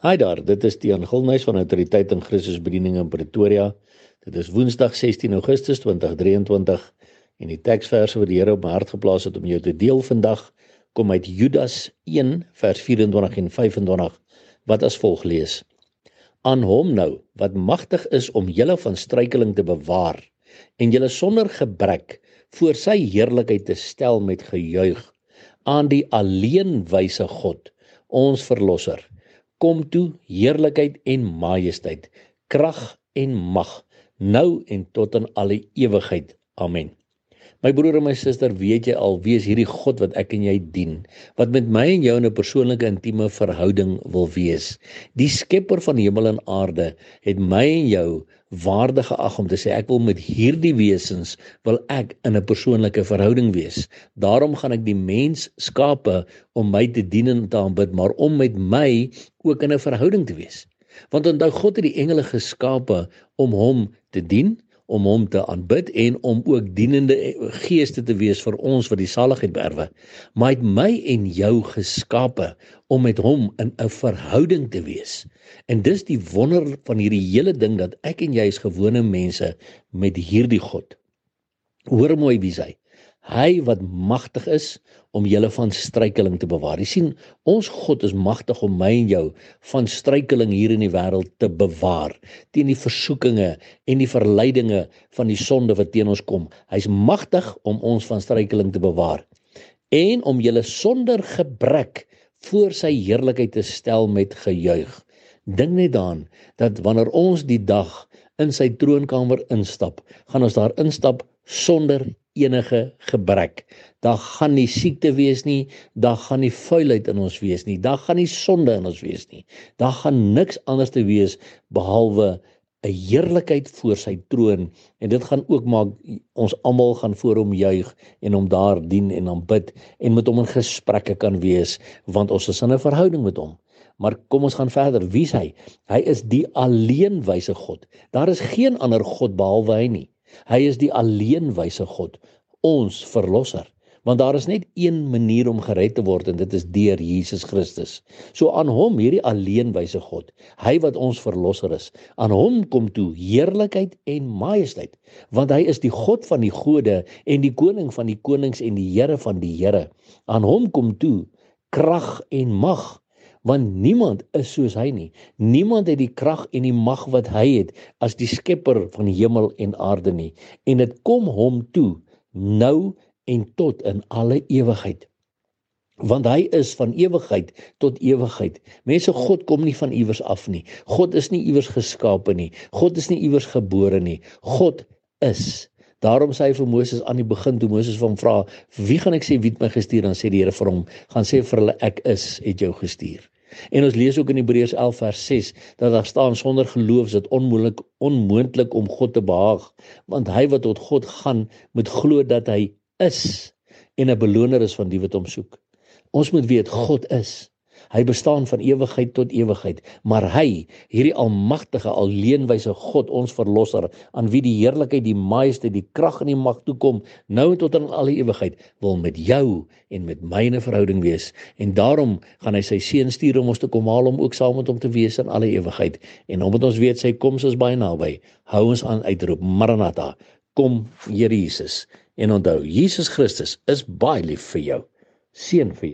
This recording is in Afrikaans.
Hi daar, dit is Tiaan Gilnys van Autoriteit in Christus Bediening in Pretoria. Dit is Woensdag 16 Augustus 2023 en die teksverse wat die Here op my hart geplaas het om jou te deel vandag kom uit Judas 1 vers 24 en 25 wat as volg lees: Aan hom nou wat magtig is om julle van struikeling te bewaar en julle sonder gebrek voor sy heerlikheid te stel met gejuig aan die alleen wyse God, ons verlosser kom toe heerlikheid en majesteit, krag en mag, nou en tot in alle ewigheid. Amen. My broer en my suster, weet jy al wie is hierdie God wat ek en jy dien, wat met my en jou 'n persoonlike intieme verhouding wil wees? Die skepper van hemel en aarde het my en jou waardig geag om te sê ek wil met hierdie wesens wil ek in 'n persoonlike verhouding wees. Daarom gaan ek die mens skape om my te dien en te aanbid, maar om met my ook in 'n verhouding te wees. Want onthou God het die engele geskape om hom te dien om hom te aanbid en om ook dienende geeste te wees vir ons wat die saligheid beerwe. Maar hy het my en jou geskape om met hom in 'n verhouding te wees. En dis die wonder van hierdie hele ding dat ek en jy is gewone mense met hierdie God. Hoor mooi wie hy. Hy wat magtig is om julle van struikeling te bewaar. Jy sien, ons God is magtig om my en jou van struikeling hier in die wêreld te bewaar teen die versoekinge en die verleidinge van die sonde wat teen ons kom. Hy's magtig om ons van struikeling te bewaar en om julle sonder gebrek voor sy heerlikheid te stel met gejuig. Dink net daaraan dat wanneer ons die dag in sy troonkamer instap, gaan ons daar instap sonder enige gebrek. Daar gaan nie siekte wees nie, daar gaan nie vuilheid in ons wees nie, daar gaan nie sonde in ons wees nie. Daar gaan niks anders te wees behalwe 'n heerlikheid voor sy troon en dit gaan ook maak ons almal gaan voor hom juig en hom daar dien en aanbid en met hom in gesprekke kan wees want ons is in 'n verhouding met hom. Maar kom ons gaan verder. Wie is hy? Hy is die alleen wyse God. Daar is geen ander God behalwe hy nie. Hy is die alleenwyse God, ons verlosser. Want daar is net een manier om gered te word en dit is deur Jesus Christus. So aan hom, hierdie alleenwyse God, hy wat ons verlosser is, aan hom kom toe heerlikheid en majesteit, want hy is die God van die gode en die koning van die konings en die Here van die Here. Aan hom kom toe krag en mag want niemand is soos hy nie. Niemand het die krag en die mag wat hy het as die skepper van hemel en aarde nie. En dit kom hom toe nou en tot in alle ewigheid. Want hy is van ewigheid tot ewigheid. Mense God kom nie van iewers af nie. God is nie iewers geskape nie. God is nie iewers gebore nie. God is Daarom sê hy vir Moses aan die begin toe Moses van vra, "Wie gaan ek sê wie het my gestuur?" dan sê die Here vir hom, "Gaan sê vir hulle ek is het jou gestuur." En ons lees ook in Hebreërs 11 vers 6 dat daar staan sonder geloof is dit onmoontlik onmoontlik om God te behaag, want hy wat tot God gaan, moet glo dat hy is en 'n beloner is van die wat hom soek. Ons moet weet God is. Hy bestaan van ewigheid tot ewigheid, maar hy, hierdie almagtige, alleenwyse God, ons verlosser, aan wie die heerlikheid, die majesteit, die krag en die mag toe kom, nou en tot in alle ewigheid, wil met jou en met myne verhouding wees. En daarom gaan hy sy seun stuur om ons te kom haal om ook saam met hom te wees in alle ewigheid. En omdat ons weet sy koms is baie naby, hou ons aan uitroep Maranatha, kom Here Jesus. En onthou, Jesus Christus is baie lief vir jou. Seën vir jou.